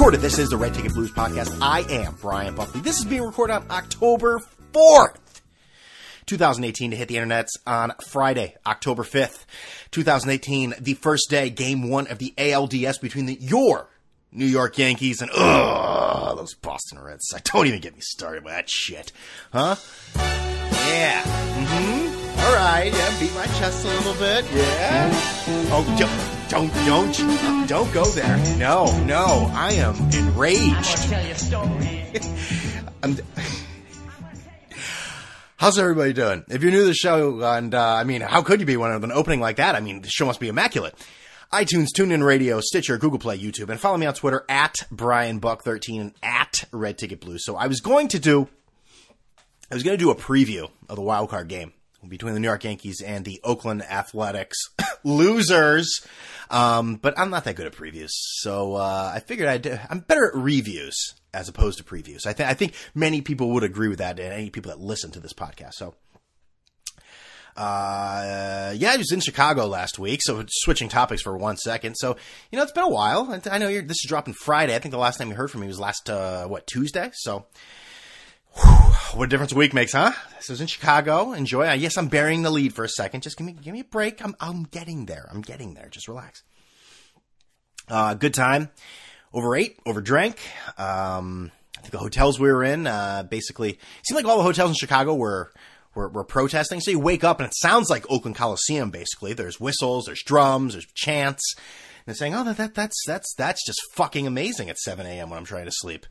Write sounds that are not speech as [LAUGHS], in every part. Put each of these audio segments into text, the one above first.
live pre-recorded. This is the Red Ticket Blues podcast. I am Brian Buckley. This is being recorded on October 4th. 2018 to hit the internets on Friday, October 5th, 2018, the first day, game one of the ALDS between the, your New York Yankees and, ugh, those Boston Reds. I [LAUGHS] don't even get me started with that shit. Huh? Yeah. Mm-hmm. All right. Yeah, beat my chest a little bit. Yeah. Oh, don't, don't, don't, go there. No, no. I am enraged. I'm. [LAUGHS] How's everybody doing? If you're new to the show, and uh, I mean, how could you be one of an opening like that? I mean, the show must be immaculate. iTunes, TuneIn Radio, Stitcher, Google Play, YouTube, and follow me on Twitter at Brian Buck 13 and at Red Ticket Blue. So I was going to do, I was going to do a preview of the wild card game between the New York Yankees and the Oakland Athletics [COUGHS] losers. Um, but I'm not that good at previews, so uh, I figured I'd I'm better at reviews as opposed to previews. I think I think many people would agree with that, and any people that listen to this podcast. So. Uh, yeah, I was in Chicago last week, so switching topics for one second. So, you know, it's been a while. I know this is dropping Friday. I think the last time you heard from me was last, uh, what, Tuesday? So, what a difference a week makes, huh? This is in Chicago. Enjoy. Uh, yes, I'm burying the lead for a second. Just give me give me a break. I'm I'm getting there. I'm getting there. Just relax. Uh, good time. Over ate, over drank. Um, I think the hotels we were in, uh, basically, seemed like all the hotels in Chicago were, were, were protesting. So you wake up and it sounds like Oakland Coliseum, basically. There's whistles, there's drums, there's chants. And they're saying, oh, that, that, that's, that's, that's just fucking amazing at 7 a.m. when I'm trying to sleep.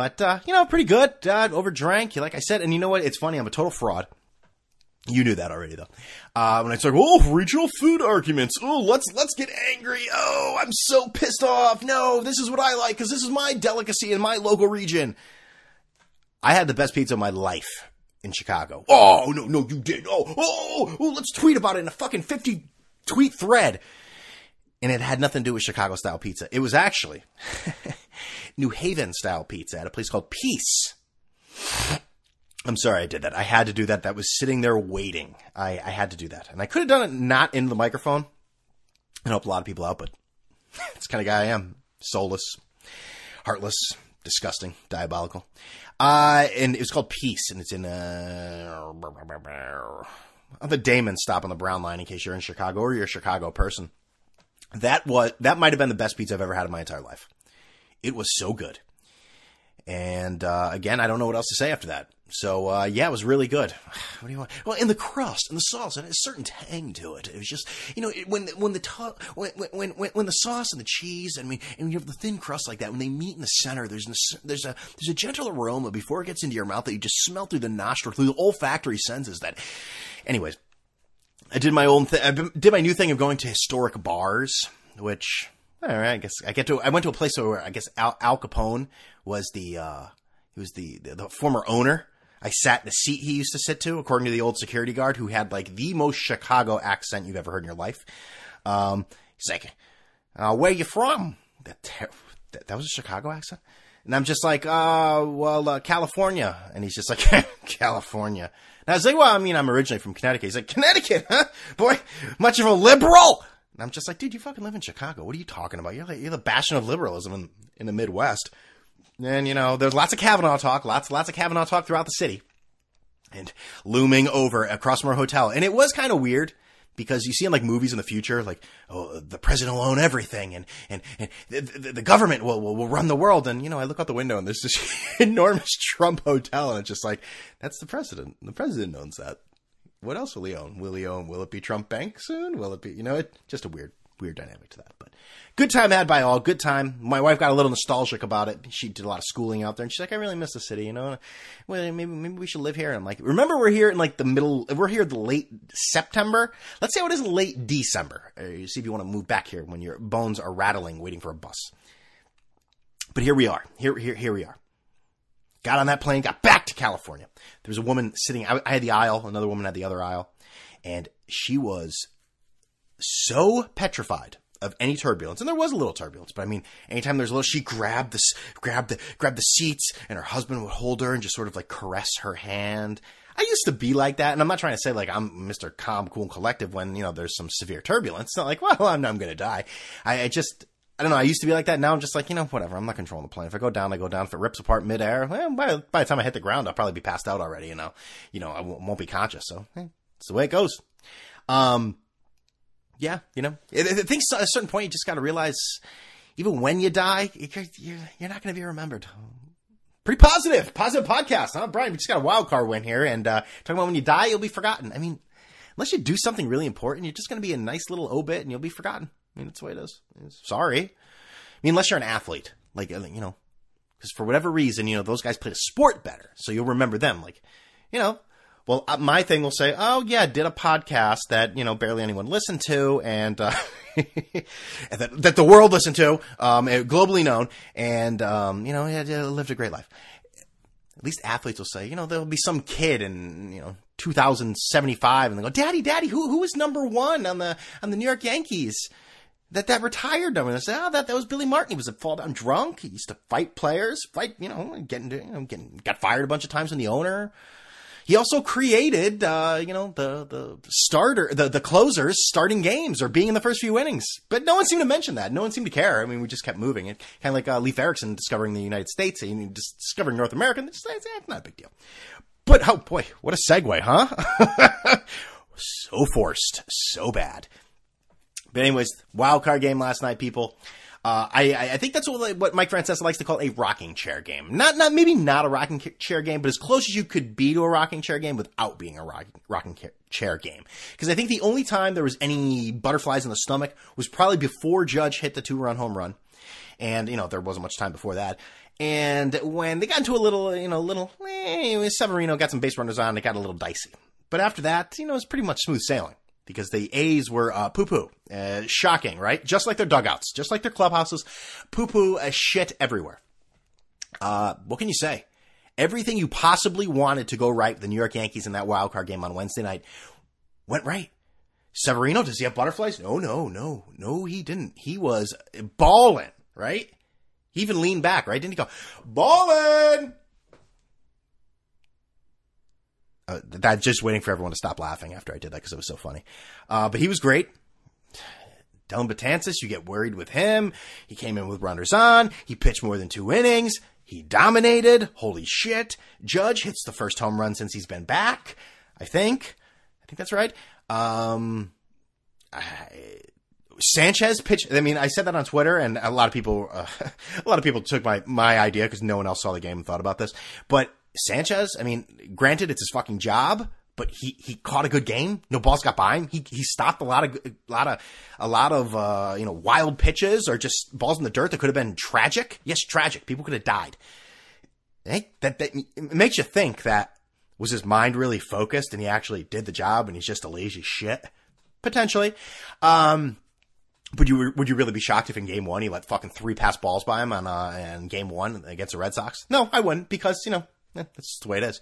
But, uh, you know, pretty good. Uh, overdrank, like I said. And you know what? It's funny. I'm a total fraud. You knew that already, though. Uh, when I start, oh, regional food arguments. Oh, let's let's get angry. Oh, I'm so pissed off. No, this is what I like because this is my delicacy in my local region. I had the best pizza of my life in Chicago. Oh no, no, you did. Oh, oh, oh, let's tweet about it in a fucking fifty tweet thread. And it had nothing to do with Chicago style pizza. It was actually [LAUGHS] New Haven style pizza at a place called Piece. I'm sorry I did that. I had to do that. That was sitting there waiting. I, I had to do that. And I could have done it not in the microphone and help a lot of people out, but [LAUGHS] it's kind of guy I am. Soulless, heartless, disgusting, diabolical. Uh, and it was called Piece, and it's in uh, the Damen stop on the Brown Line in case you're in Chicago or you're a Chicago person. That was that might have been the best pizza I've ever had in my entire life. It was so good. And uh, again, I don't know what else to say after that. So uh, yeah, it was really good. [SIGHS] What do you want? Well, in the crust and the sauce, and a certain tang to it. It was just you know when when the to- when, when when when the sauce and the cheese and I mean and you have the thin crust like that when they meet in the center, there's a, there's a there's a gentle aroma before it gets into your mouth that you just smell through the nostril through the olfactory senses. That, anyways, I did my own thing. I did my new thing of going to historic bars, which all right, I guess I get to. I went to a place where I guess Al, Al Capone was the uh, he was the, the, the former owner. I sat in the seat he used to sit to, according to the old security guard, who had like the most Chicago accent you've ever heard in your life. Um, he's like, uh, "Where you from?" That, that, that was a Chicago accent, and I'm just like, "Uh, well, uh, California," and he's just like, [LAUGHS] "California." And I was like, "Well, I mean, I'm originally from Connecticut." He's like, "Connecticut, huh? Boy, much of a liberal." And I'm just like, dude, you fucking live in Chicago. What are you talking about? You're like, you're the bastion of liberalism in, in the Midwest. And, you know, there's lots of Kavanaugh talk, lots, lots of Kavanaugh talk throughout the city. And looming over across from our hotel. And it was kind of weird because you see in like movies in the future, like, oh, the president will own everything and, and, and the, the, the, government will, will, will run the world. And, you know, I look out the window and there's this [LAUGHS] enormous Trump hotel and it's just like, that's the president. The president owns that. What else will he own? Will he own, will it be Trump Bank soon? Will it be, you know, it, just a weird, weird dynamic to that, but good time had by all. Good time. My wife got a little nostalgic about it. She did a lot of schooling out there, and she's like, "I really miss the city. You know, well, maybe maybe we should live here." And I'm like, "Remember, we're here in like the middle. We're here the late September. Let's say it is late December. Uh, you see if you want to move back here when your bones are rattling, waiting for a bus." But here we are. Here, here, here we are. Got on that plane, got back to California. There was a woman sitting. I, I had the aisle. Another woman had the other aisle, and she was so petrified of any turbulence, and there was a little turbulence, but I mean, anytime there's a little, she grabbed this, grabbed the, grabbed the seats, and her husband would hold her and just sort of like caress her hand. I used to be like that, and I'm not trying to say like I'm Mr. Calm, Cool, and Collective when you know there's some severe turbulence. It's not like, [LAUGHS] well, I'm, I'm going to die. I, I just, I don't know. I used to be like that. Now I'm just like, you know, whatever. I'm not controlling the plane. If I go down, I go down. If it rips apart midair, well, by, by the time I hit the ground, I'll probably be passed out already. You know, you know, I won't be conscious. So eh, it's the way it goes. Um, yeah, you know, I, I think at a certain point you just got to realize, even when you die, you're, you're not going to be remembered. Pretty positive, positive podcast, huh, Brian? We just got a wild card win here, and uh, talking about when you die, you'll be forgotten. I mean, unless you do something really important, you're just going to be a nice little obit, and you'll be forgotten. Mean, that's the way it is. Sorry. I mean, unless you're an athlete, like, uh, you know, because for whatever reason, you know, those guys played a sport better. So you'll remember them. Like, you know, well, uh, my thing will say, oh, yeah, did a podcast that, you know, barely anyone listened to and, uh, [LAUGHS] that, that the world listened to, um, globally known. And, um, you know, yeah, lived a great life. At least athletes will say, you know, there'll be some kid in, you know, 2075 and they go, daddy, daddy, who, who was number one on the, on the New York Yankees? That that retired number. I said, oh, that, that was Billy Martin. He was a fall down drunk. He used to fight players, fight, you know, getting, you know, getting, got fired a bunch of times from the owner. He also created, uh, you know, the, the starter, the, the closers starting games or being in the first few innings. But no one seemed to mention that. No one seemed to care. I mean, we just kept moving. It kind of like, uh, Leif Erikson discovering the United States and discovering North America. It's, it's not a big deal. But, oh boy, what a segue, huh? [LAUGHS] so forced. So bad. But anyways, wild card game last night, people. Uh, I, I think that's what, what Mike Francesa likes to call a rocking chair game. Not, not, maybe not a rocking chair game, but as close as you could be to a rocking chair game without being a rocking, rocking chair game. Because I think the only time there was any butterflies in the stomach was probably before Judge hit the two run home run. And, you know, there wasn't much time before that. And when they got into a little, you know, little, eh, Severino got some base runners on, it got a little dicey. But after that, you know, it was pretty much smooth sailing because the A's were uh, poo poo. Uh, shocking, right? Just like their dugouts, just like their clubhouses, poo poo as shit everywhere. Uh, what can you say? Everything you possibly wanted to go right with the New York Yankees in that wild card game on Wednesday night went right. Severino, does he have butterflies? No, no, no, no, he didn't. He was balling, right? He even leaned back, right? Didn't he go, balling? Uh, that just waiting for everyone to stop laughing after I did that because it was so funny. Uh, but he was great. Dellin Betances, you get worried with him. He came in with runners on. He pitched more than two innings. He dominated. Holy shit. Judge hits the first home run since he's been back. I think. I think that's right. Um, I, Sanchez pitched. I mean, I said that on Twitter, and a lot of people, uh, [LAUGHS] a lot of people took my my idea because no one else saw the game and thought about this. But Sanchez, I mean, granted it's his fucking job, but he, he caught a good game. No balls got by him. He, he stopped a lot of, a lot of, a lot of, uh, you know, wild pitches or just balls in the dirt that could have been tragic. Yes, tragic. People could have died. Hey, that, that makes you think that was his mind really focused and he actually did the job and he's just a lazy shit? Potentially. Um, would you would you really be shocked if in game one he let fucking three pass balls by him on uh in game one against the Red Sox? No, I wouldn't because you know eh, that's the way it is.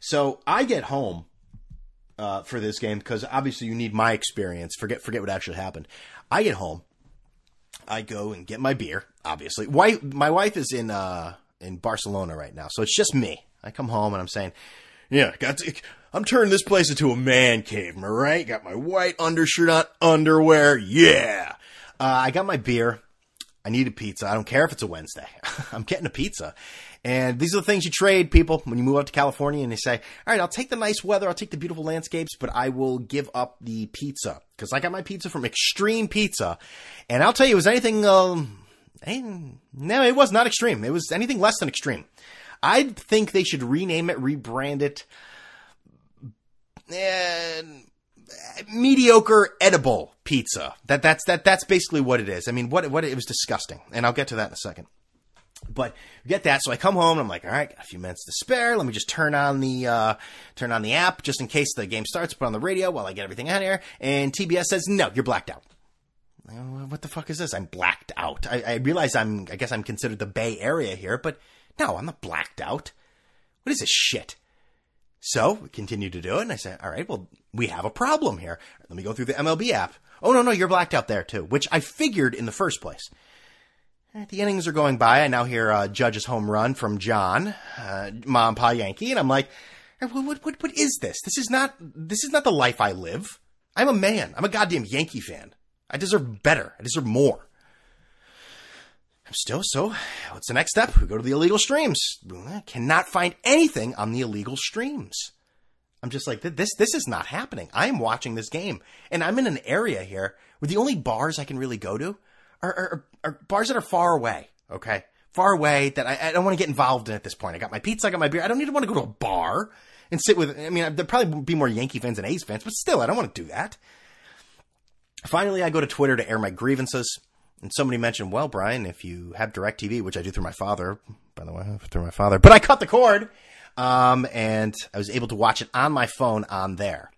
So I get home uh, for this game because obviously you need my experience. Forget forget what actually happened. I get home. I go and get my beer. Obviously, wife, my wife is in uh, in Barcelona right now, so it's just me. I come home and I'm saying, "Yeah, got to, I'm turning this place into a man cave." Am I right? Got my white undershirt on, underwear. Yeah. Uh, I got my beer. I need a pizza. I don't care if it's a Wednesday. [LAUGHS] I'm getting a pizza. And these are the things you trade people when you move out to California and they say, all right, I'll take the nice weather. I'll take the beautiful landscapes, but I will give up the pizza because I got my pizza from Extreme Pizza. And I'll tell you, it was anything, um, no, it was not extreme. It was anything less than extreme. I think they should rename it, rebrand it, and mediocre edible pizza. That that's that that's basically what it is. I mean, what what it was disgusting, and I'll get to that in a second. But get that. So I come home and I'm like, all right, got a few minutes to spare. Let me just turn on the uh, turn on the app just in case the game starts. Put on the radio while I get everything out here. And TBS says, no, you're blacked out. What the fuck is this? I'm blacked out. I, I realize I'm. I guess I'm considered the Bay Area here, but no, I'm not blacked out. What is this shit? So we continue to do it, and I say, all right, well, we have a problem here. Let me go through the MLB app. Oh no, no, you're blacked out there too, which I figured in the first place. The innings are going by. I now hear uh, Judge's home run from John, uh, Mom Pa Yankee, and I'm like, what, what, what is this? This is not this is not the life I live. I'm a man. I'm a goddamn Yankee fan. I deserve better. I deserve more. I'm still so. What's the next step? We go to the illegal streams. I cannot find anything on the illegal streams. I'm just like this. This is not happening. I am watching this game, and I'm in an area here where the only bars I can really go to are, are, are bars that are far away. Okay, far away that I, I don't want to get involved in at this point. I got my pizza, I got my beer. I don't need to want to go to a bar and sit with. I mean, there'd probably be more Yankee fans than A's fans, but still, I don't want to do that. Finally, I go to Twitter to air my grievances. And somebody mentioned, well, Brian, if you have DirecTV, which I do through my father, by the way, through my father, but I cut the cord, um, and I was able to watch it on my phone on there.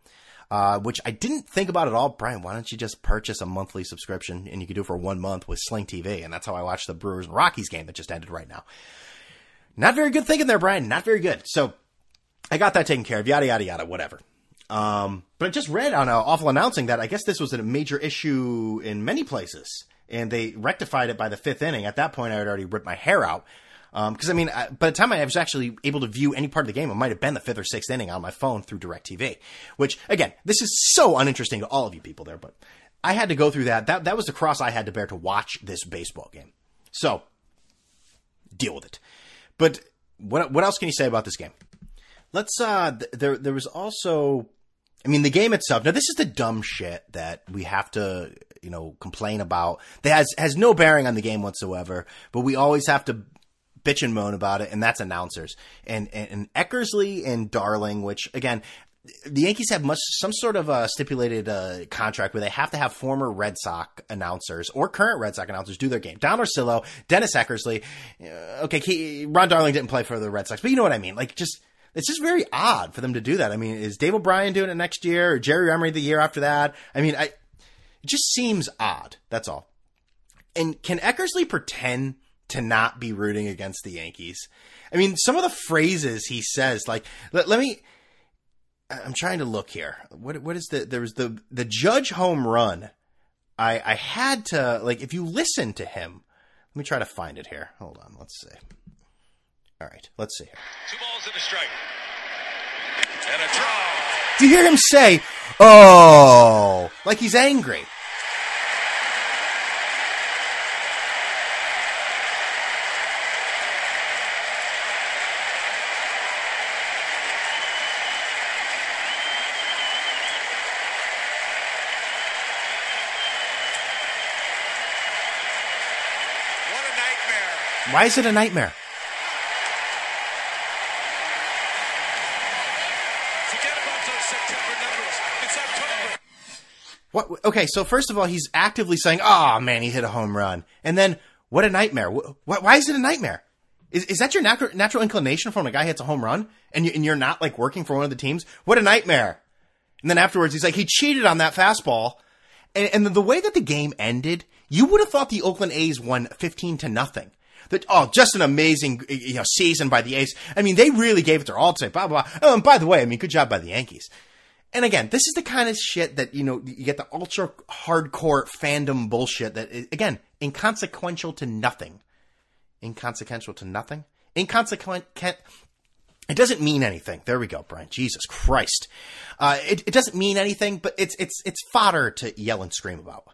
Uh, which I didn't think about at all. Brian, why don't you just purchase a monthly subscription and you can do it for one month with Sling TV? And that's how I watched the Brewers and Rockies game that just ended right now. Not very good thinking there, Brian. Not very good. So I got that taken care of. Yada yada yada. Whatever. Um, but I just read on an awful announcing that I guess this was a major issue in many places, and they rectified it by the fifth inning. At that point, I had already ripped my hair out. Because um, I mean, I, by the time I was actually able to view any part of the game, it might have been the fifth or sixth inning on my phone through DirecTV. Which, again, this is so uninteresting to all of you people there, but I had to go through that. That that was the cross I had to bear to watch this baseball game. So, deal with it. But what what else can you say about this game? Let's. Uh, th- there there was also I mean, the game itself. Now, this is the dumb shit that we have to, you know, complain about. That has has no bearing on the game whatsoever. But we always have to bitch and moan about it, and that's announcers and and, and Eckersley and Darling. Which again, the Yankees have much some sort of a stipulated uh, contract where they have to have former Red Sox announcers or current Red Sox announcers do their game. Don Orsillo, Dennis Eckersley. Uh, okay, he, Ron Darling didn't play for the Red Sox, but you know what I mean. Like just it's just very odd for them to do that. I mean, is Dave O'Brien doing it next year or Jerry Remy the year after that? I mean, I, it just seems odd. That's all. And can Eckersley pretend to not be rooting against the Yankees? I mean, some of the phrases he says, like, let, let me, I'm trying to look here. What, what is the, there was the, the judge home run. I, I had to, like, if you listen to him, let me try to find it here. Hold on. Let's see. All right, let's see. Here. Two balls and a strike. And a draw. Do you hear him say, oh, like he's angry? Why is it a nightmare? What? Okay, so first of all, he's actively saying, "Oh man, he hit a home run," and then what a nightmare! Why is it a nightmare? Is, is that your natural, natural inclination from a guy hits a home run and, you, and you're not like working for one of the teams? What a nightmare! And then afterwards, he's like, he cheated on that fastball, and, and the way that the game ended, you would have thought the Oakland A's won fifteen to nothing that oh, just an amazing you know season by the A's. I mean, they really gave it their all to say blah blah. Oh, and by the way, I mean, good job by the Yankees. And again, this is the kind of shit that, you know, you get the ultra hardcore fandom bullshit that, again, inconsequential to nothing. Inconsequential to nothing? Inconsequent, it doesn't mean anything. There we go, Brian. Jesus Christ. Uh, it, it doesn't mean anything, but it's, it's, it's fodder to yell and scream about.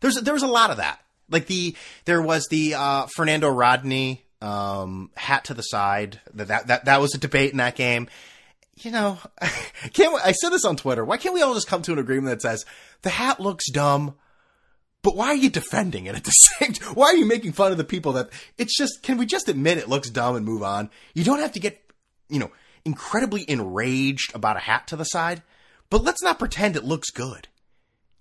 There's, there was a lot of that. Like the, there was the, uh, Fernando Rodney, um, hat to the side. That, that, that that was a debate in that game you know, [LAUGHS] can't I said this on Twitter. Why can't we all just come to an agreement that says the hat looks dumb, but why are you defending it at the [LAUGHS] same? time? Why are you making fun of the people that it's just? Can we just admit it looks dumb and move on? You don't have to get, you know, incredibly enraged about a hat to the side, but let's not pretend it looks good.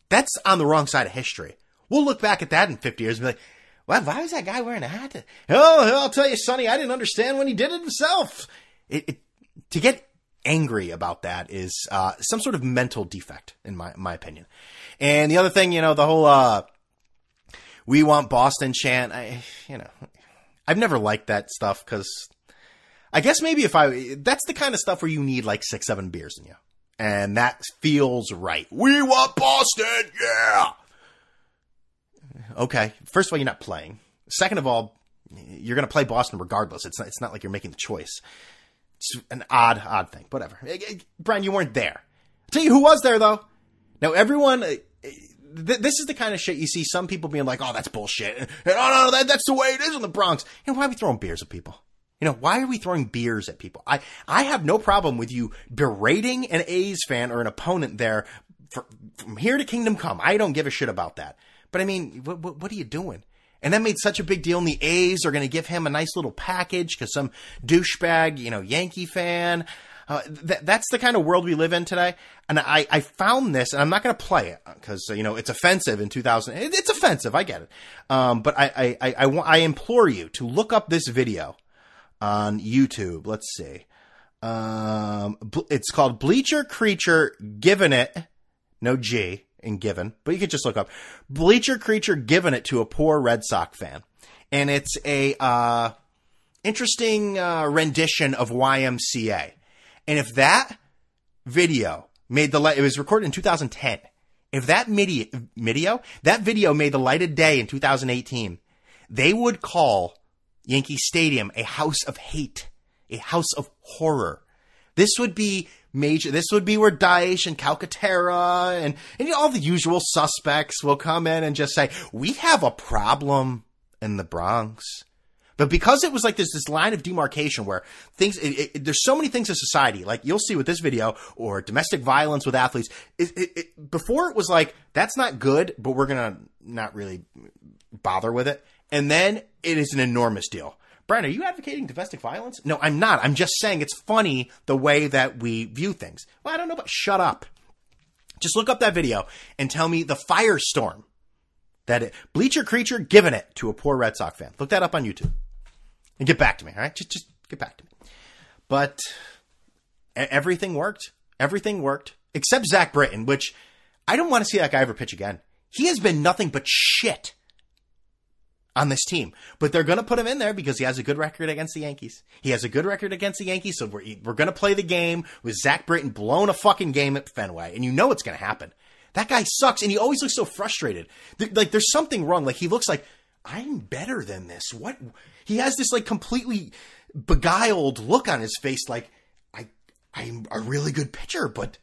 That's on the wrong side of history. We'll look back at that in 50 years and be like, why was that guy wearing a hat? Oh, I'll tell you, Sonny, I didn't understand when he did it himself. It, it, to get angry about that is uh, some sort of mental defect, in my my opinion. And the other thing, you know, the whole uh, "We want Boston" chant. I, you know, I've never liked that stuff because I guess maybe if I that's the kind of stuff where you need like six, seven beers in you, and that feels right. We want Boston, yeah. Okay, first of all, you're not playing. Second of all, you're going to play Boston regardless. It's not, it's not like you're making the choice. It's an odd, odd thing. Whatever. Eh, eh, Brian, you weren't there. I'll tell you who was there though. Now everyone, eh, th- this is the kind of shit you see some people being like, "Oh, that's bullshit," [LAUGHS] and, "Oh no, that, that's the way it is in the Bronx." You know, why are we throwing beers at people? You know, why are we throwing beers at people? I I have no problem with you berating an A's fan or an opponent there for, from here to Kingdom Come. I don't give a shit about that. But I mean, what, what, what are you doing? And that made such a big deal. And the A's are going to give him a nice little package because some douchebag, you know, Yankee fan. Uh, th- that's the kind of world we live in today. And I, I found this, and I'm not going to play it because you know it's offensive in 2000. It, it's offensive, I get it. Um, but I, I, I, I, I implore you to look up this video on YouTube. Let's see. Um, it's called Bleacher Creature Giving It, no G given, but you could just look up Bleacher Creature giving it to a poor Red Sox fan. And it's a, uh, interesting, uh, rendition of YMCA. And if that video made the light, it was recorded in 2010. If that midi- video, that video made the light of day in 2018, they would call Yankee Stadium a house of hate, a house of horror. This would be major. This would be where Deitsch and Calcaterra and, and you know, all the usual suspects will come in and just say, we have a problem in the Bronx. But because it was like this this line of demarcation where things, it, it, there's so many things in society, like you'll see with this video or domestic violence with athletes. It, before it was like that's not good, but we're gonna not really bother with it, and then it is an enormous deal. Brian, are you advocating domestic violence? No, I'm not. I'm just saying it's funny the way that we view things. Well, I don't know, but shut up. Just look up that video and tell me the firestorm that it, Bleacher Creature giving it to a poor Red Sox fan. Look that up on YouTube and get back to me. All right, just just get back to me. But everything worked. Everything worked except Zach Britton, which I don't want to see that guy ever pitch again. He has been nothing but shit on this team. But they're going to put him in there because he has a good record against the Yankees. He has a good record against the Yankees, so we're, we're going to play the game with Zach Britton blowing a fucking game at Fenway, and you know it's going to happen. That guy sucks, and he always looks so frustrated. like there's something wrong. Like he looks like I'm better than this. What? He has this like completely beguiled look on his face, like I I'm a really good pitcher, but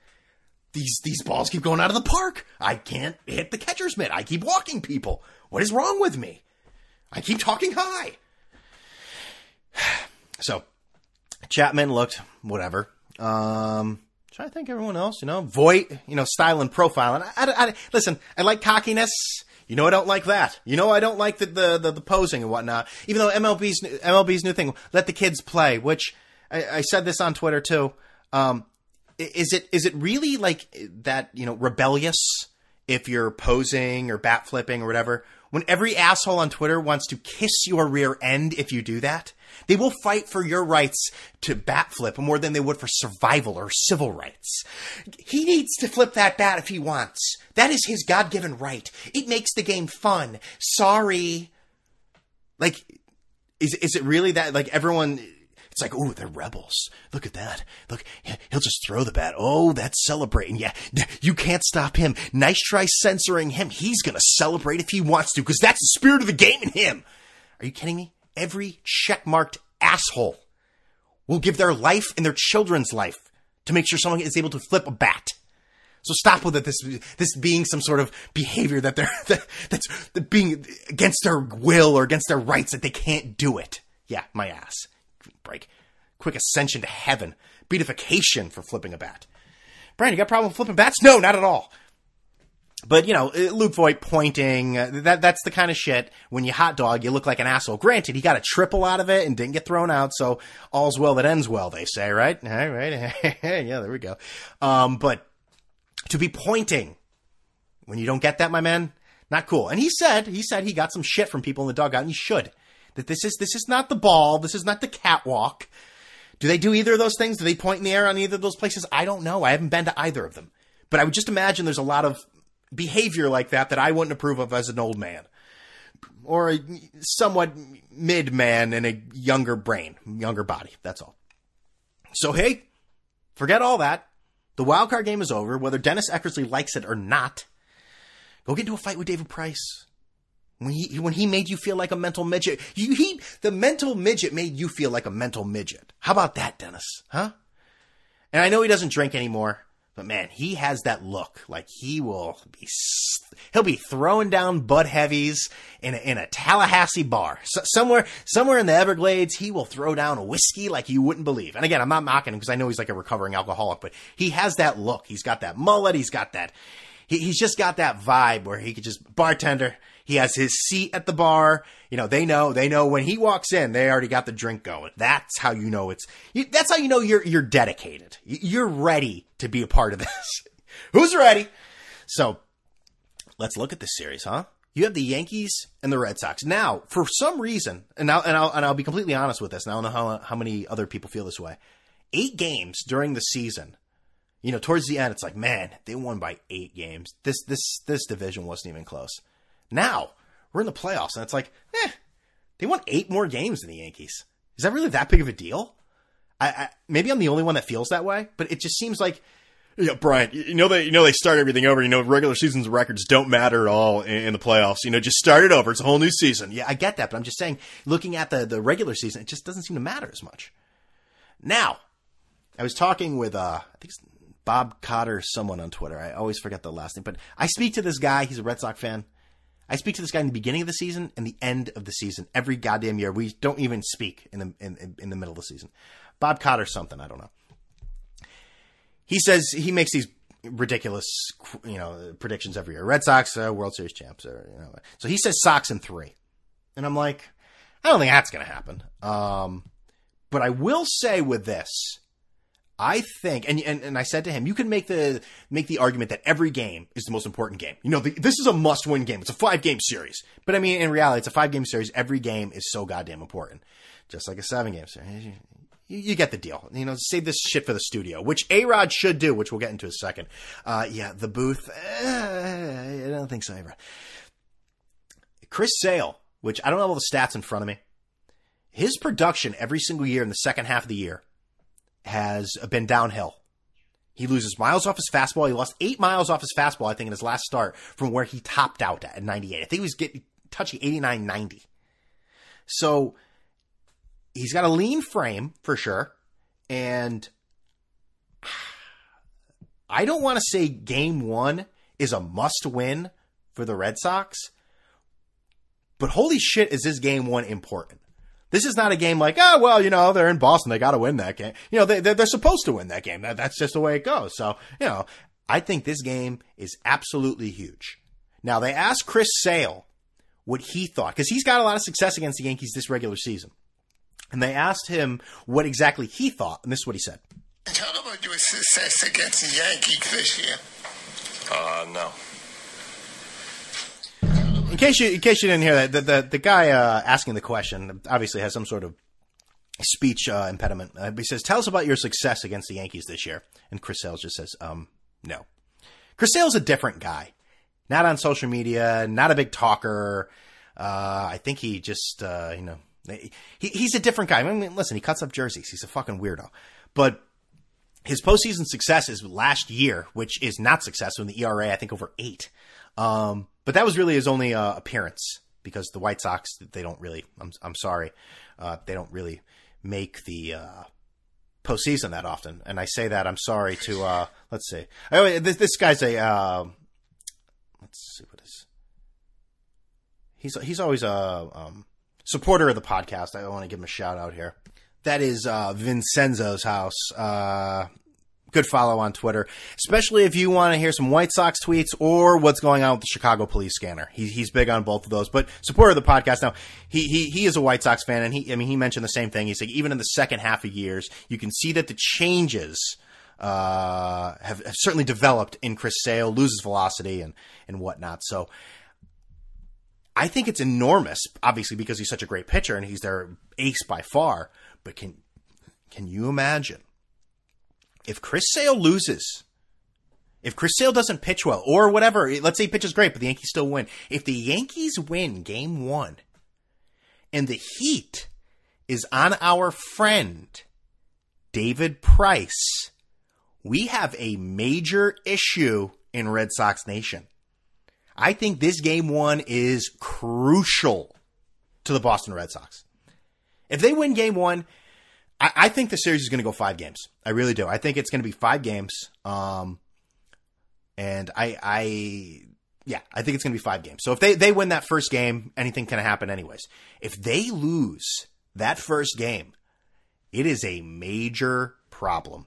these these balls keep going out of the park. I can't hit the catcher's mitt. I keep walking people. What is wrong with me? I keep talking high. [SIGHS] So Chapman looked whatever. Um, trying to everyone else, you know, Voit, you know, style and profile. And I, I, I, listen, I like cockiness. You know, I don't like that. You know, I don't like the, the, the, the posing and whatnot. Even though MLB's, MLB's new thing, let the kids play, which I, I said this on Twitter too. Um, is it, is it really like that, you know, rebellious if you're posing or bat flipping or whatever? When every asshole on Twitter wants to kiss your rear end if you do that, they will fight for your rights to bat flip more than they would for survival or civil rights. He needs to flip that bat if he wants. That is his God given right. It makes the game fun. Sorry. Like, is, is it really that, like, everyone, it's like, oh, they're rebels. Look at that. Look, he'll just throw the bat. Oh, that's celebrating. Yeah, you can't stop him. Nice try censoring him. He's going to celebrate if he wants to because that's the spirit of the game in him. Are you kidding me? Every checkmarked asshole will give their life and their children's life to make sure someone is able to flip a bat. So stop with it. This this being some sort of behavior that they're [LAUGHS] that, that's being against their will or against their rights that they can't do it. Yeah, my ass break. Quick ascension to heaven. Beatification for flipping a bat. Brian, you got a problem with flipping bats? No, not at all. But you know, uh, Luke Voit pointing, uh, that that's the kind of shit when you hot dog, you look like an asshole. Granted, he got a triple out of it and didn't get thrown out, so all's well that ends well, they say, right? [LAUGHS] All right. [LAUGHS] yeah, there we go. Um, but to be pointing when you don't get that, my man, not cool. And he said, he said he got some shit from people in the dugout, and he should that this is this is not the ball, this is not the catwalk. Do they do either of those things? Do they point in the air on either of those places? I don't know. I haven't been to either of them. But I would just imagine there's a lot of behavior like that that I wouldn't approve of as an old man. Or a somewhat mid man in a younger brain, younger body. That's all. So hey, forget all that. The wild card game is over, whether Dennis Eckersley likes it or not. Go get into a fight with David Price. When he when he made you feel like a mental midget, you, he the mental midget made you feel like a mental midget. How about that, Dennis? Huh? And I know he doesn't drink anymore, But man, he has that look. Like he will be, he'll be throwing down butt heavies in a, in a Tallahassee bar. So, somewhere, somewhere in the Everglades, he will throw down a whiskey like you wouldn't believe. And again, I'm not mocking him because I know he's like a recovering alcoholic, but he has that look. He's got that mullet. He's got that, he, he's just got that vibe where he could just bartender. He has his seat at the bar. You know, they know, they know when he walks in, they already got the drink going. That's how you know it's, that's how you know you're, you're dedicated. You're ready to be a part of this. [LAUGHS] Who's ready? So let's look at this series, huh? You have the Yankees and the Red Sox. Now, for some reason, and I'll, and I'll, and I'll be completely honest with this, and I don't know how, how many other people feel this way. Eight games during the season you know, towards the end, it's like, man, they won by eight games. This this this division wasn't even close. Now we're in the playoffs, and it's like, eh, they won eight more games than the Yankees. Is that really that big of a deal? I, I maybe I'm the only one that feels that way, but it just seems like. Yeah, Brian, you know they you know they start everything over. You know regular season's records don't matter at all in, in, the playoffs. You know, just start it over. It's a whole new season. Yeah, I get that, but I'm just saying, looking at the the regular season, it just doesn't seem to matter as much. Now, I was talking with uh, I think Bob Cotter, someone on Twitter. I always forget the last name, but I speak to this guy. He's a Red Sox fan. I speak to this guy in the beginning of the season and the end of the season every goddamn year. We don't even speak in the in, in the middle of the season. Bob Cotter, something I don't know. He says he makes these ridiculous, you know, predictions every year. Red Sox uh, World Series champs, or you know. So he says Sox in three, and I'm like, I don't think that's going to happen. Um, but I will say with this I think, and, and and I said to him, you can make the make the argument that every game is the most important game. You know, the, this is a must win game. It's a five game series, but I mean, in reality, it's a five game series. Every game is so goddamn important, just like a seven game series. You, you get the deal. You know, save this shit for the studio, which A Rod should do, which we'll get into in a second. Uh, yeah, the booth. Uh, I don't think so, A Rod. Chris Sale, which I don't have all the stats in front of me. His production every single year in the second half of the year has been downhill. He loses miles off his fastball. He lost eight miles off his fastball, I think, in his last start from where he topped out at 98. I think he was getting touching 89, 90. So he's got a lean frame for sure. And [SIGHS] I don't want to say game one is a must win for the Red Sox, but holy shit, is this game one important? This is not a game like, oh, well, you know, they're in Boston. They got to win that game. You know, they, they're, they're supposed to win that game. That, that's just the way it goes. So, you know, I think this game is absolutely huge. Now, they asked Chris Sale what he thought, because he's got a lot of success against the Yankees this regular season. And they asked him what exactly he thought, and this is what he said. Tell about your success against the Yankees this year. Uh, no in case you in case you didn't hear that, the the, the guy uh, asking the question obviously has some sort of speech uh, impediment. Uh, he says, "Tell us about your success against the Yankees this year." And Chris Sales just says, "Um, no." Chris Sales a different guy, not on social media, not a big talker. Uh, I think he just uh, you know he, he's a different guy. I mean, listen, he cuts up jerseys. He's a fucking weirdo, but. His postseason success is last year, which is not successful in the ERA, I think over eight. Um, but that was really his only uh, appearance because the White Sox they don't really. I'm I'm sorry, uh, they don't really make the uh, postseason that often. And I say that I'm sorry to uh, let's see. Oh, this, this guy's a uh, let's see what is. He's he's always a um, supporter of the podcast. I want to give him a shout out here. That is uh, Vincenzo's house. Good follow on Twitter, especially if you want to hear some White Sox tweets or what's going on with the Chicago police scanner. He, he's big on both of those, but supporter of the podcast. Now, he, he, he is a White Sox fan and he, I mean, he mentioned the same thing. He's like, even in the second half of years, you can see that the changes, uh, have, have certainly developed in Chris Sale, loses velocity and, and whatnot. So, I think it's enormous, obviously, because he's such a great pitcher and he's their ace by far. But can can you imagine if Chris Sale loses, if Chris Sale doesn't pitch well, or whatever, let's say he pitches great, but the Yankees still win. If the Yankees win game one, and the heat is on our friend, David Price, we have a major issue in Red Sox Nation. I think this game one is crucial to the Boston Red Sox. If they win game one, I, I think the series is going to go five games. I really do. I think it's going to be five games. Um, And I, I, yeah, I think it's going to be five games. So if they, they win that first game, anything can happen anyways. If they lose that first game, it is a major problem.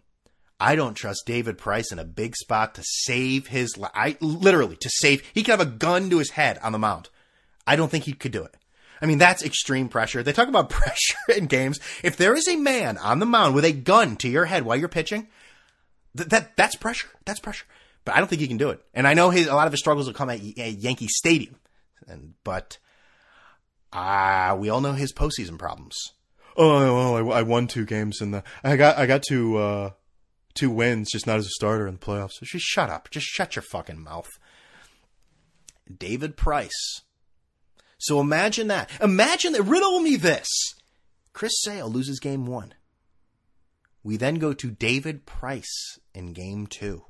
I don't trust David Price in a big spot to save his, li- I literally to save, he could have a gun to his head on the mound. I don't think he could do it. I mean, that's extreme pressure. They talk about [LAUGHS] pressure in games. If there is a man on the mound with a gun to your head while you're pitching, th- that that's pressure. That's pressure. But I don't think he can do it. And I know his, a lot of his struggles will come at, at Yankee Stadium. And but uh, we all know his postseason problems. Oh, oh I, I won two games in the. I got I got two uh, two wins, just not as a starter in the playoffs. So just shut up. Just shut your fucking mouth. David Price. So imagine that. Imagine that. Riddle me this. Chris Sale loses game one. We then go to David Price in game two.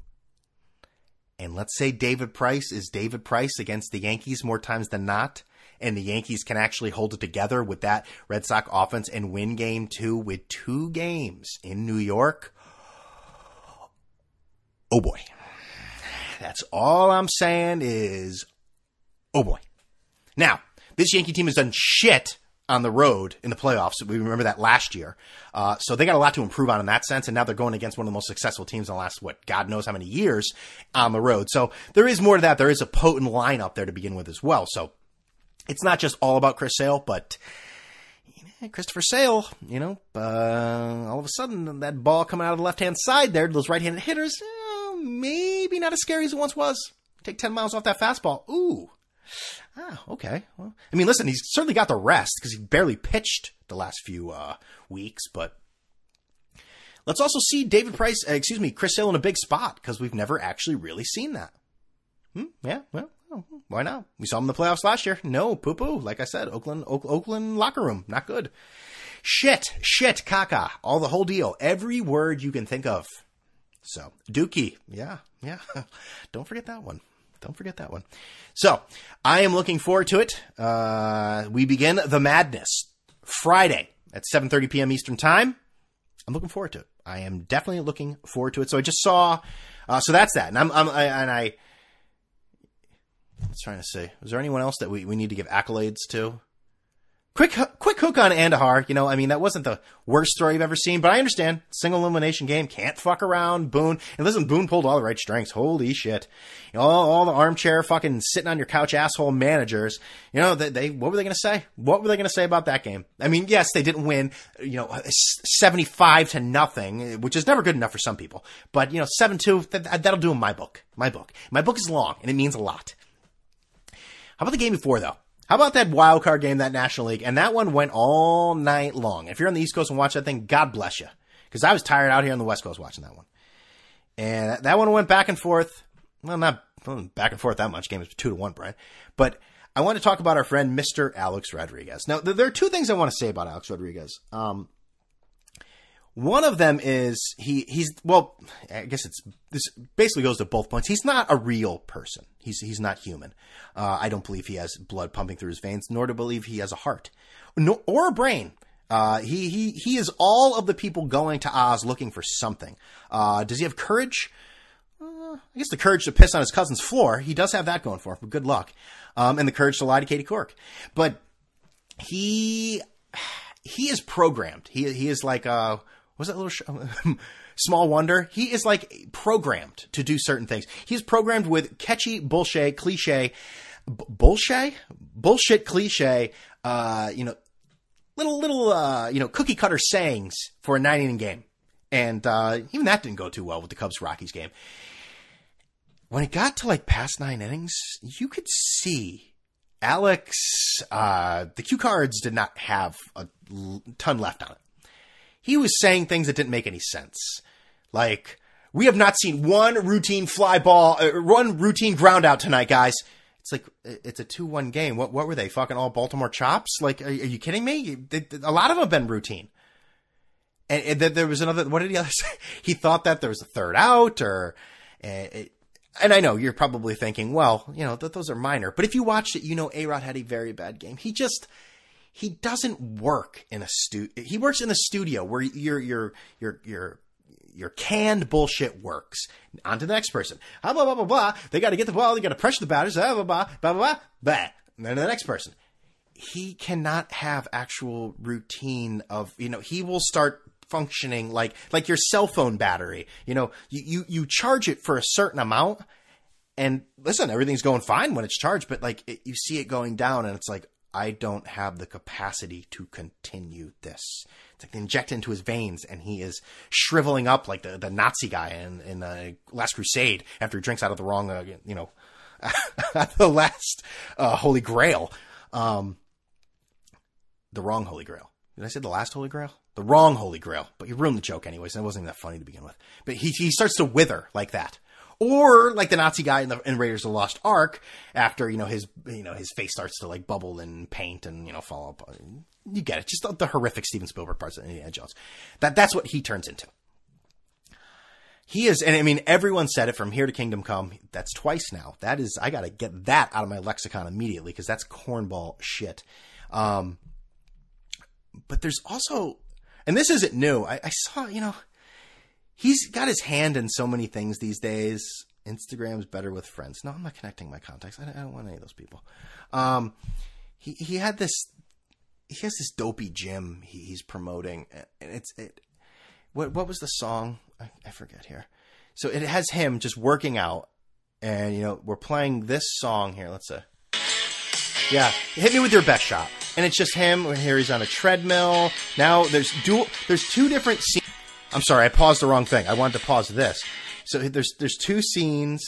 And let's say David Price is David Price against the Yankees more times than not. And the Yankees can actually hold it together with that Red Sox offense and win game two with two games in New York. Oh boy. That's all I'm saying is, oh boy. Now, this Yankee team has done shit on the road in the playoffs. We remember that last year. Uh, so they got a lot to improve on in that sense. And now they're going against one of the most successful teams in the last, what, God knows how many years on the road. So there is more to that. There is a potent lineup there to begin with as well. So it's not just all about Chris Sale, but Christopher Sale, you know, uh, all of a sudden that ball coming out of the left hand side there, those right handed hitters, uh, maybe not as scary as it once was. Take 10 miles off that fastball. Ooh. Ah, okay. Well, I mean, listen, he's certainly got the rest because he barely pitched the last few uh, weeks, but let's also see David Price, uh, excuse me, Chris Sale in a big spot because we've never actually really seen that. Hmm, yeah, well, why not? We saw him in the playoffs last year. No, poo poo. Like I said, Oakland, Oak, Oakland locker room, not good. Shit, shit, caca, all the whole deal, every word you can think of. So, Dookie, yeah, yeah. [LAUGHS] Don't forget that one. Don't forget that one. So, I am looking forward to it. Uh, we begin the madness Friday at 7:30 p.m. Eastern Time. I'm looking forward to it. I am definitely looking forward to it. So I just saw, uh, so that's that, and I'm, I'm I, and I. I was trying to say, is there anyone else that we, we need to give accolades to? Quick, quick hook on Andahar. You know, I mean, that wasn't the worst story you've ever seen, but I understand. Single elimination game, can't fuck around. Boone. And listen, Boone pulled all the right strengths. Holy shit. You know, all, all the armchair fucking sitting on your couch asshole managers. You know, they, they what were they going to say? What were they going to say about that game? I mean, yes, they didn't win, you know, 75 to nothing, which is never good enough for some people. But, you know, 7-2, that, that'll do in my book. My book. My book is long and it means a lot. How about the game before though? How about that wild card game, that National League? And that one went all night long. If you're on the East Coast and watch that thing, God bless you. Because I was tired out here on the West Coast watching that one. And that one went back and forth. Well, not back and forth that much. Game was two to one, Brian. But I want to talk about our friend, Mr. Alex Rodriguez. Now, there are two things I want to say about Alex Rodriguez. Um, one of them is he he's well, I guess it's this basically goes to both points. He's not a real person. He's he's not human. Uh, I don't believe he has blood pumping through his veins, nor do I believe he has a heart, no, or a brain. Uh, he he he is all of the people going to Oz looking for something. Uh, does he have courage? Uh, I guess the courage to piss on his cousin's floor. He does have that going for him. But good luck, um, and the courage to lie to Katie Couric. But he he is programmed. He he is like uh was that little sh- [LAUGHS] small wonder? He is like programmed to do certain things. He's programmed with catchy bullshit cliche, b- bullshit, bullshit cliche. Uh, you know, little little uh, you know cookie cutter sayings for a nine inning game, and uh, even that didn't go too well with the Cubs Rockies game. When it got to like past nine innings, you could see Alex. Uh, the cue cards did not have a ton left on it he was saying things that didn't make any sense. Like, we have not seen one routine fly ball, uh, one routine ground out tonight, guys. It's like, it's a 2-1 game. What, what were they? Fucking all Baltimore chops? Like, are, are you kidding me? A lot of them have been routine. And, and then there was another, what did he other [LAUGHS] say? He thought that there was a third out or, it, and I know you're probably thinking, well, you know, th- those are minor. But if you watched it, you know A-Rod had a very bad game. He just, he doesn't work in a stu he works in a studio where you're you're you're you're your canned bullshit works. On to the next person. Ah, blah, blah, blah, blah. They got to get the ball. They got to pressure the batters. Blah, blah, blah, blah, blah, blah. And then the next person. He cannot have actual routine of, you know, he will start functioning like, like your cell phone battery. You know, you, you, you charge it for a certain amount and listen, everything's going fine when it's charged, but like it, you see it going down and it's like, I don't have the capacity to continue this. It's like inject into his veins and he is shriveling up like the, the Nazi guy in, in uh, Last Crusade after he drinks out of the wrong, uh, you know, [LAUGHS] the last uh, Holy Grail. Um, the wrong Holy Grail. Did I say the last Holy Grail? The wrong Holy Grail. But you ruined the joke anyways. And it wasn't even that funny to begin with. But he, he starts to wither like that. Or like the Nazi guy in the in Raiders of the Lost Ark, after you know his you know his face starts to like bubble and paint and you know fall up. You get it, just the, the horrific Steven Spielberg parts of Indiana Jones. That that's what he turns into. He is, and I mean, everyone said it from here to Kingdom Come. That's twice now. That is, I got to get that out of my lexicon immediately because that's cornball shit. Um, but there's also, and this isn't new. I, I saw, you know, he's got his hand in so many things these days. Instagram's better with friends. No, I'm not connecting my contacts. I don't, I don't want any of those people. Um, he he had this. He has this dopey gym he, he's promoting, and it's it. What what was the song? I, I forget here. So it has him just working out, and you know we're playing this song here. Let's say, yeah, hit me with your best shot, and it's just him. Here he's on a treadmill. Now there's dual. There's two different scenes. I'm sorry, I paused the wrong thing. I wanted to pause this. So there's there's two scenes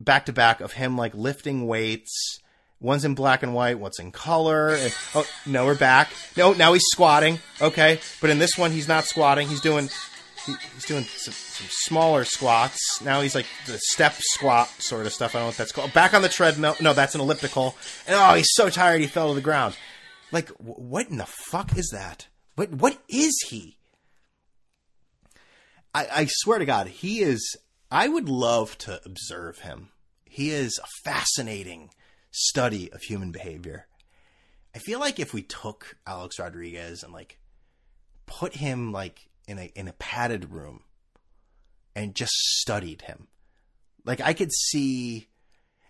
back to back of him like lifting weights. One's in black and white, what's in color. And, oh no, we're back. No, now he's squatting. Okay, but in this one he's not squatting. He's doing he, he's doing some, some smaller squats. Now he's like the step squat sort of stuff. I don't know what that's called. Back on the treadmill. No, that's an elliptical. And oh, he's so tired he fell to the ground. Like what in the fuck is that? What what is he? I, I swear to God, he is. I would love to observe him. He is a fascinating study of human behavior. I feel like if we took Alex Rodriguez and like put him like in a in a padded room and just studied him, like I could see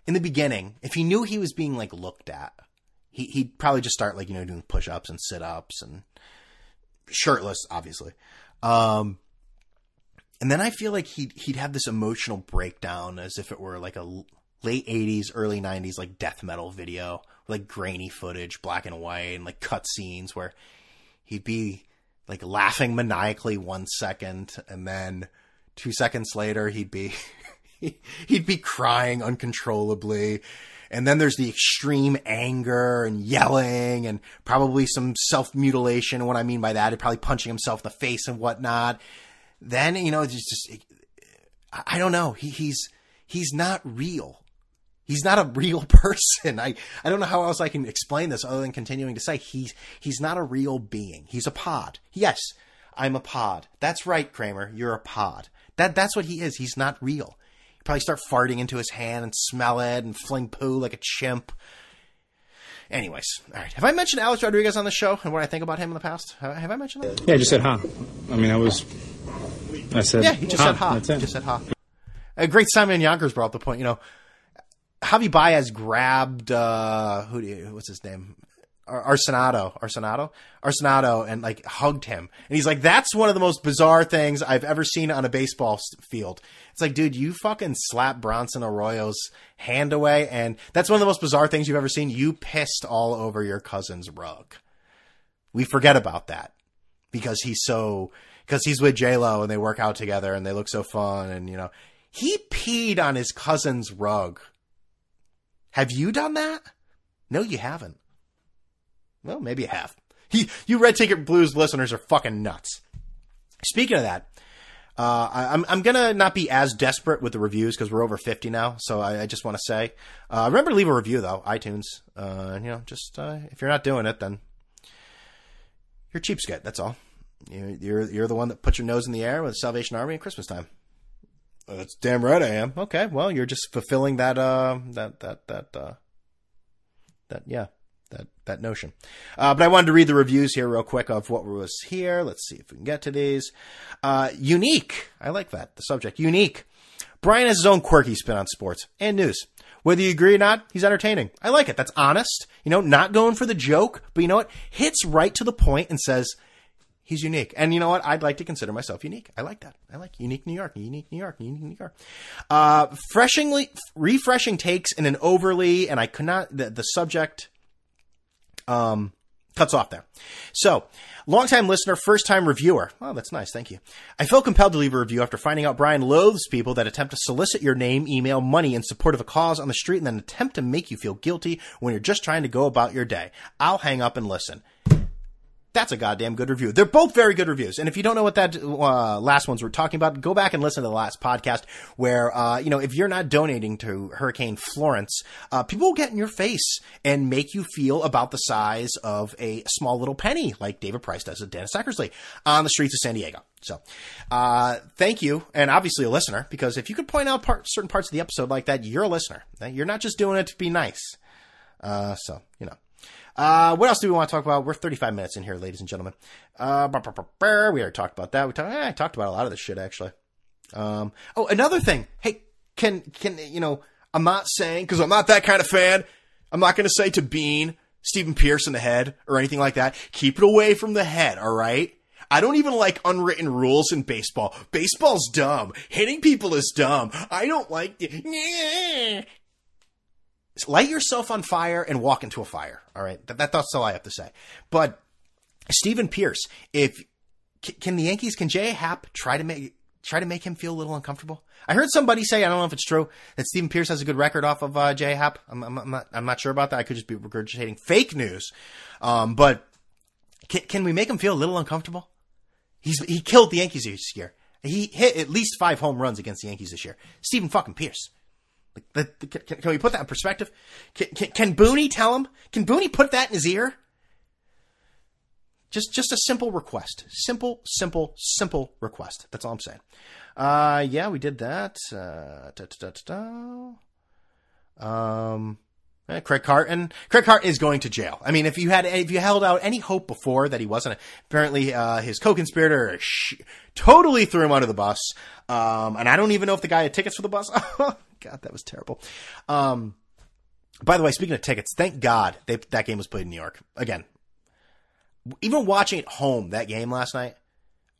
in the beginning if he knew he was being like looked at, he he'd probably just start like you know doing push ups and sit ups and shirtless, obviously. Um, and then I feel like he'd he'd have this emotional breakdown as if it were like a late '80s, early '90s like death metal video, like grainy footage, black and white, and like cut scenes where he'd be like laughing maniacally one second, and then two seconds later he'd be [LAUGHS] he'd be crying uncontrollably. And then there's the extreme anger and yelling and probably some self mutilation. What I mean by that, probably punching himself in the face and whatnot then you know it's just I don't know. He, he's he's not real. He's not a [LAUGHS] real person. I, I don't know how else I can explain this other than continuing to say he's he's not a real being. He's a pod. Yes, I'm a pod. That's right, Kramer. You're a pod. That that's what he is. He's not real. He probably start farting into his hand and smell it and fling poo like a chimp. Anyways, all right. Have I mentioned Alex Rodriguez on the show and what I think about him in the past? Have I mentioned that? Yeah, I just said huh. I mean, I was. I said. Yeah, he just ha. said ha. That's He just said ha. A great Simon Yonkers brought up the point. You know, Javi Baez grabbed uh, who? Do you, what's his name? Ar- Arsenado, Arsenado, Arsenado, and like hugged him. And he's like, "That's one of the most bizarre things I've ever seen on a baseball field." It's like, dude, you fucking slapped Bronson Arroyo's hand away, and that's one of the most bizarre things you've ever seen. You pissed all over your cousin's rug. We forget about that because he's so because he's with J Lo and they work out together and they look so fun and you know he peed on his cousin's rug. Have you done that? No, you haven't. Well, maybe you have. He, you Red Ticket Blues listeners are fucking nuts. Speaking of that, uh, I, I'm I'm gonna not be as desperate with the reviews because we're over 50 now. So I, I just want to say, uh, remember to leave a review though, iTunes. Uh, you know, just uh, if you're not doing it, then you're cheapskate. That's all. You're, you're you're the one that puts your nose in the air with the Salvation Army at Christmas time. That's damn right I am. Okay, well you're just fulfilling that uh that that that uh that yeah that that notion. Uh, but I wanted to read the reviews here real quick of what was here. Let's see if we can get to these. Uh, unique. I like that. The subject. Unique. Brian has his own quirky spin on sports and news. Whether you agree or not, he's entertaining. I like it. That's honest. You know, not going for the joke, but you know what? Hits right to the point and says, he's unique. And you know what? I'd like to consider myself unique. I like that. I like unique New York, unique New York, unique New York. Uh, freshingly, refreshing takes in an overly, and I could not, the, the subject, um, cuts off there. So, longtime listener, first time reviewer. Oh, that's nice. Thank you. I felt compelled to leave a review after finding out Brian loathes people that attempt to solicit your name, email, money in support of a cause on the street and then attempt to make you feel guilty when you're just trying to go about your day. I'll hang up and listen. That's a goddamn good review. They're both very good reviews. And if you don't know what that uh, last ones we're talking about, go back and listen to the last podcast where, uh, you know, if you're not donating to Hurricane Florence, uh, people will get in your face and make you feel about the size of a small little penny, like David Price does at Dennis Eckersley on the streets of San Diego. So, uh, thank you, and obviously a listener, because if you could point out part, certain parts of the episode like that, you're a listener. You're not just doing it to be nice. Uh, so, you know. Uh, what else do we want to talk about? We're 35 minutes in here, ladies and gentlemen. Uh, we already talked about that. We talked, eh, talked about a lot of this shit, actually. Um, oh, another thing. Hey, can, can, you know, I'm not saying, cause I'm not that kind of fan. I'm not going to say to Bean, Stephen Pearce in the head or anything like that. Keep it away from the head, alright? I don't even like unwritten rules in baseball. Baseball's dumb. Hitting people is dumb. I don't like the, [LAUGHS] light yourself on fire and walk into a fire. All right. That, that, that's all I have to say. But Stephen Pearce, if can the Yankees, can Jay Happ try to make try to make him feel a little uncomfortable? I heard somebody say, I don't know if it's true, that Stephen Pearce has a good record off of uh, Jay Happ. I'm, I'm, I'm, not, I'm not sure about that. I could just be regurgitating fake news. Um, but can, can we make him feel a little uncomfortable? He's he killed the Yankees this year. He hit at least five home runs against the Yankees this year. Stephen fucking Pearce. Like, the, can, can, we put that in perspective? Can, can, can Booney tell him? Can Booney put that in his ear? Just, just a simple request. Simple, simple, simple request. That's all I'm saying. Uh, yeah, we did that. Uh, da, da, da, um, Craig Carton. Craig Carton is going to jail. I mean, if you had, if you held out any hope before that he wasn't, apparently, uh, his co-conspirator sh- totally threw him under the bus. Um, and I don't even know if the guy had tickets for the bus. [LAUGHS] God, that was terrible. Um, by the way, speaking of tickets, thank God they, that game was played in New York again. Even watching at home that game last night,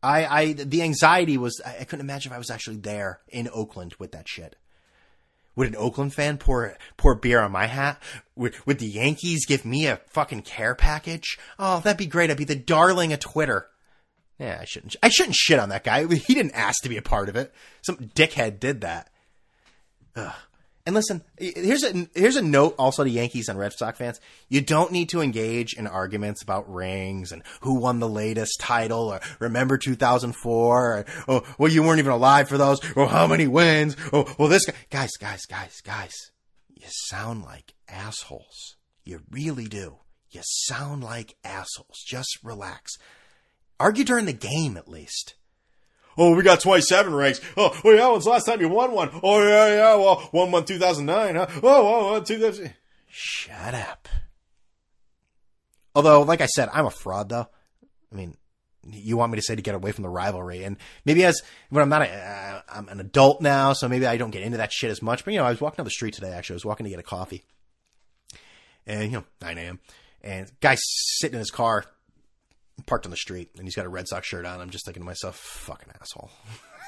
I, I the anxiety was I couldn't imagine if I was actually there in Oakland with that shit. Would an Oakland fan pour pour beer on my hat? Would, would the Yankees give me a fucking care package? Oh, that'd be great. I'd be the darling of Twitter. Yeah, I shouldn't. I shouldn't shit on that guy. [LAUGHS] He didn't ask to be a part of it. Some dickhead did that. Ugh. And listen, here's a here's a note also to Yankees and Red Sox fans. You don't need to engage in arguments about rings and who won the latest title or remember 2004 or oh well you weren't even alive for those or how many wins oh well this guy guys guys guys guys you sound like assholes. You really do. You sound like assholes. Just relax. Argue during the game at least. Oh, we got 27 ranks. Oh, well, yeah, when's the last time you won one? Oh, yeah, yeah, well, one one 2009, huh? Oh, oh, 2000. Shut up. Although, like I said, I'm a fraud, though. I mean, you want me to say to get away from the rivalry, and maybe as when I'm not a, uh, I'm an adult now, so maybe I don't get into that shit as much. But you know, I was walking down the street today. Actually, I was walking to get a coffee, and you know, 9 a.m. and guy sitting in his car, parked on the street, and he's got a Red Sox shirt on. I'm just thinking to myself, fucking asshole.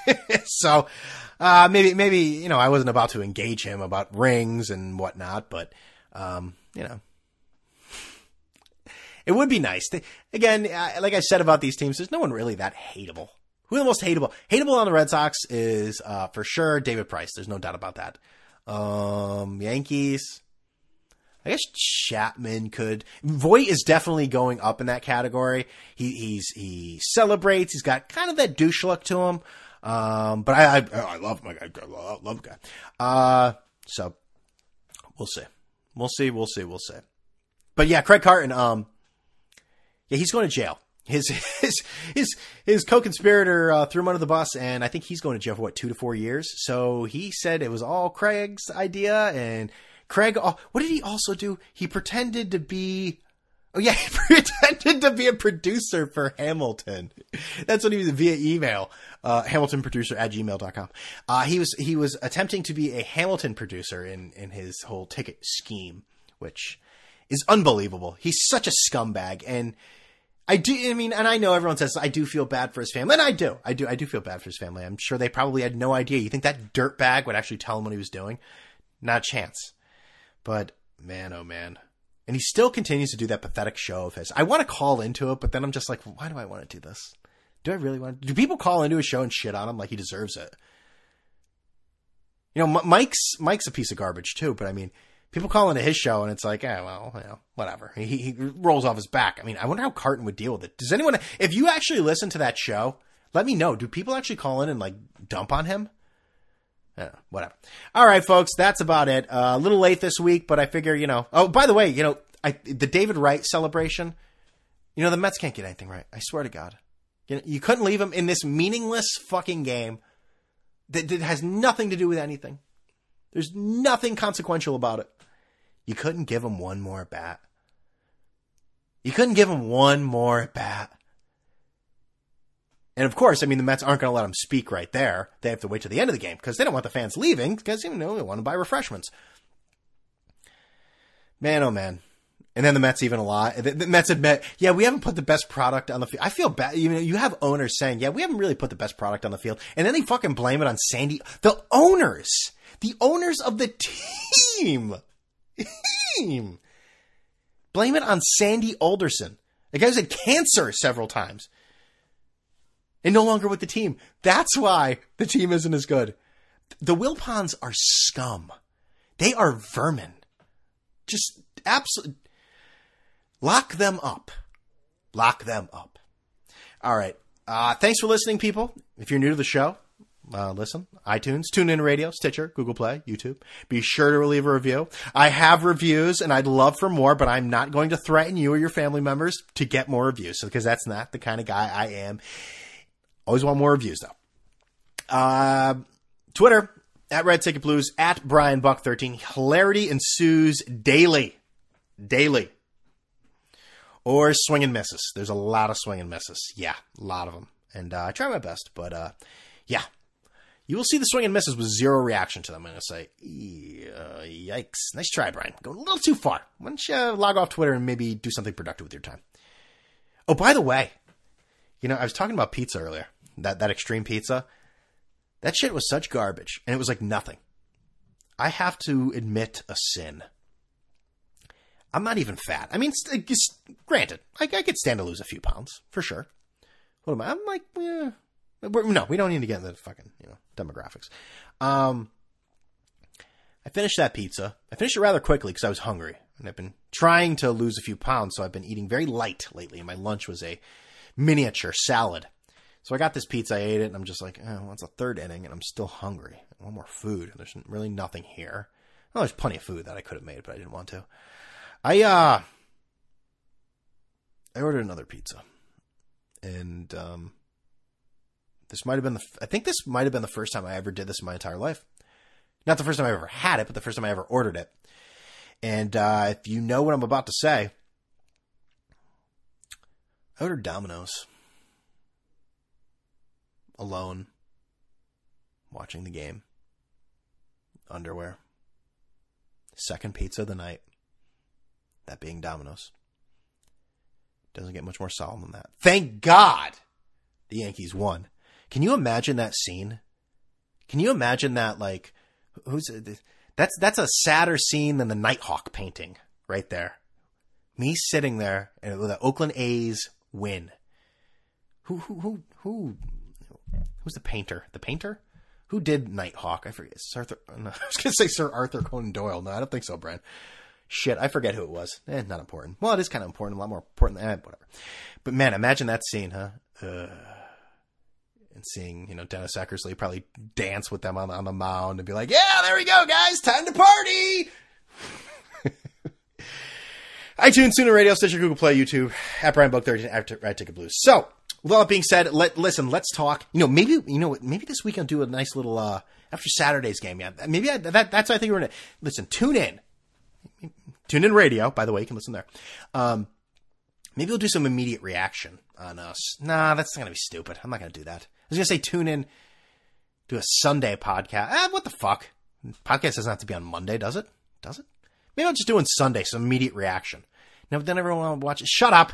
[LAUGHS] so uh, maybe maybe you know I wasn't about to engage him about rings and whatnot, but um, you know it would be nice. To, again, like I said about these teams, there's no one really that hateable. Who the most hateable? Hateable on the Red Sox is uh, for sure David Price. There's no doubt about that. Um, Yankees. I guess Chapman could. Voit is definitely going up in that category. He he's he celebrates. He's got kind of that douche look to him. Um, but I, I I love my guy. I love, love guy. Uh, so we'll see. We'll see. We'll see. We'll see. But yeah, Craig Carton. Um, yeah, he's going to jail. His [LAUGHS] his his his co-conspirator uh, threw him under the bus, and I think he's going to jail for what two to four years. So he said it was all Craig's idea, and Craig, oh, what did he also do? He pretended to be. Oh yeah, [LAUGHS] he pretended to be a producer for Hamilton. That's what he was via email. Uh, Hamilton producer at gmail.com. Uh, he was, he was attempting to be a Hamilton producer in, in his whole ticket scheme, which is unbelievable. He's such a scumbag. And I do, I mean, and I know everyone says I do feel bad for his family, and I do. I do, I do feel bad for his family. I'm sure they probably had no idea. You think that dirtbag would actually tell him what he was doing? Not a chance. But man, oh man. And he still continues to do that pathetic show of his. I want to call into it, but then I'm just like, why do I want to do this? Do I really want to? Do people call into a show and shit on him like he deserves it? You know, M- Mike's Mike's a piece of garbage too, but I mean, people call into his show and it's like, eh, well, you know, whatever. He, he rolls off his back. I mean, I wonder how Carton would deal with it. Does anyone, if you actually listen to that show, let me know. Do people actually call in and like dump on him? Yeah, whatever. All right, folks, that's about it. Uh, a little late this week, but I figure, you know. Oh, by the way, you know, I, the David Wright celebration. You know, the Mets can't get anything right. I swear to God. You, know, you couldn't leave him in this meaningless fucking game that, that has nothing to do with anything. There's nothing consequential about it. You couldn't give him one more bat. You couldn't give him one more bat. And of course, I mean, the Mets aren't going to let him speak right there. They have to wait to the end of the game because they don't want the fans leaving because, you know, they want to buy refreshments. Man, oh man. And then the Mets even a lot. The, Mets admit, yeah, we haven't put the best product on the field. I feel bad. You know, you have owners saying, yeah, we haven't really put the best product on the field. And then they fucking blame it on Sandy. The owners, the owners of the team, team, blame it on Sandy Alderson. The guy's had cancer several times and no longer with the team. That's why the team isn't as good. The Wilpons are scum. They are vermin. Just absolutely lock them up. Lock them up. All right. Uh, thanks for listening, people. If you're new to the show, uh, listen, iTunes, TuneIn Radio, Stitcher, Google Play, YouTube. Be sure to leave a review. I have reviews and I'd love for more, but I'm not going to threaten you or your family members to get more reviews because that's not the kind of guy I am. Always want more reviews though. Uh, Twitter at Red Ticket Blues at Brian Buck thirteen. Hilarity ensues daily, daily. Or swing and misses. There's a lot of swing and misses. Yeah, a lot of them. And uh, I try my best, but uh, yeah, you will see the swing and misses with zero reaction to them. I'm going to say, yikes. Nice try, Brian. Going a little too far. Why don't you log off Twitter and maybe do something productive with your time? Oh, by the way, you know, I was talking about pizza earlier. That that extreme pizza. That shit was such garbage, and it was like nothing. I have to admit a sin. I'm not even fat. I mean, just, granted, I, I could stand to lose a few pounds for sure. What am I? I'm like, yeah. no, we don't need to get into the fucking you know demographics. Um, I finished that pizza. I finished it rather quickly because I was hungry, and I've been trying to lose a few pounds, so I've been eating very light lately. And my lunch was a miniature salad. So I got this pizza, I ate it, and I'm just like, oh, well, it's a third inning, and I'm still hungry. I want more food. There's really nothing here. Well, there's plenty of food that I could have made, but I didn't want to. I uh, I ordered another pizza, and um, this might have been the. I think this might have been the first time I ever did this in my entire life. Not the first time I ever had it, but the first time I ever ordered it. And uh, if you know what I'm about to say, I ordered Domino's alone, watching the game, underwear, second pizza of the night, that being Domino's. Doesn't get much more solemn than that. Thank God the Yankees won. Can you imagine that scene? Can you imagine that, like, who's, that's, that's a sadder scene than the Nighthawk painting right there. Me sitting there and the Oakland A's win. Who, who, who, who Who's the painter? The painter? Who did Nighthawk? I forget. Sir Arthur. [LAUGHS] No, I was gonna say Sir Arthur Conan Doyle. No, I don't think so, Brian. Shit, I forget who it was. Eh, not important. Well, it is kind of important. A lot more important than eh, whatever. But man, imagine that scene, huh? Uh, and seeing you know Dennis Eckersley probably dance with them on on the mound and be like, "Yeah, there we go, guys. Time to party." [LAUGHS] iTunes, Sooner Radio, Stitcher, Google Play, YouTube, at Brian Buck 13, at Red Ticket Blues. So, with all that being said, let listen. Let's talk. You know, maybe you know, maybe this week I'll do a nice little uh after Saturday's game. Yeah, maybe I, that that's I think we're gonna listen. Tune in Tune in radio, by the way, you can listen there. Um, maybe we'll do some immediate reaction on us. Nah, that's to be stupid. I'm not to do that. I was to say tune in, do a Sunday podcast. Ah, what the fuck? Podcast doesn't have to be on Monday, does it? Does it? Maybe I'll just do on Sunday some immediate reaction. Now, then everyone will watch it. Shut up.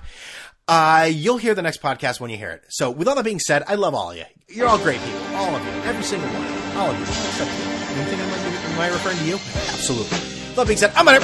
Uh, you'll hear the next podcast when you hear it. So, with all that being said, I love all of you. You're all great people. All of you. Every single one. All of you. Except you. You think I might, be, am I referring to you? Absolutely. That being said, I'm out.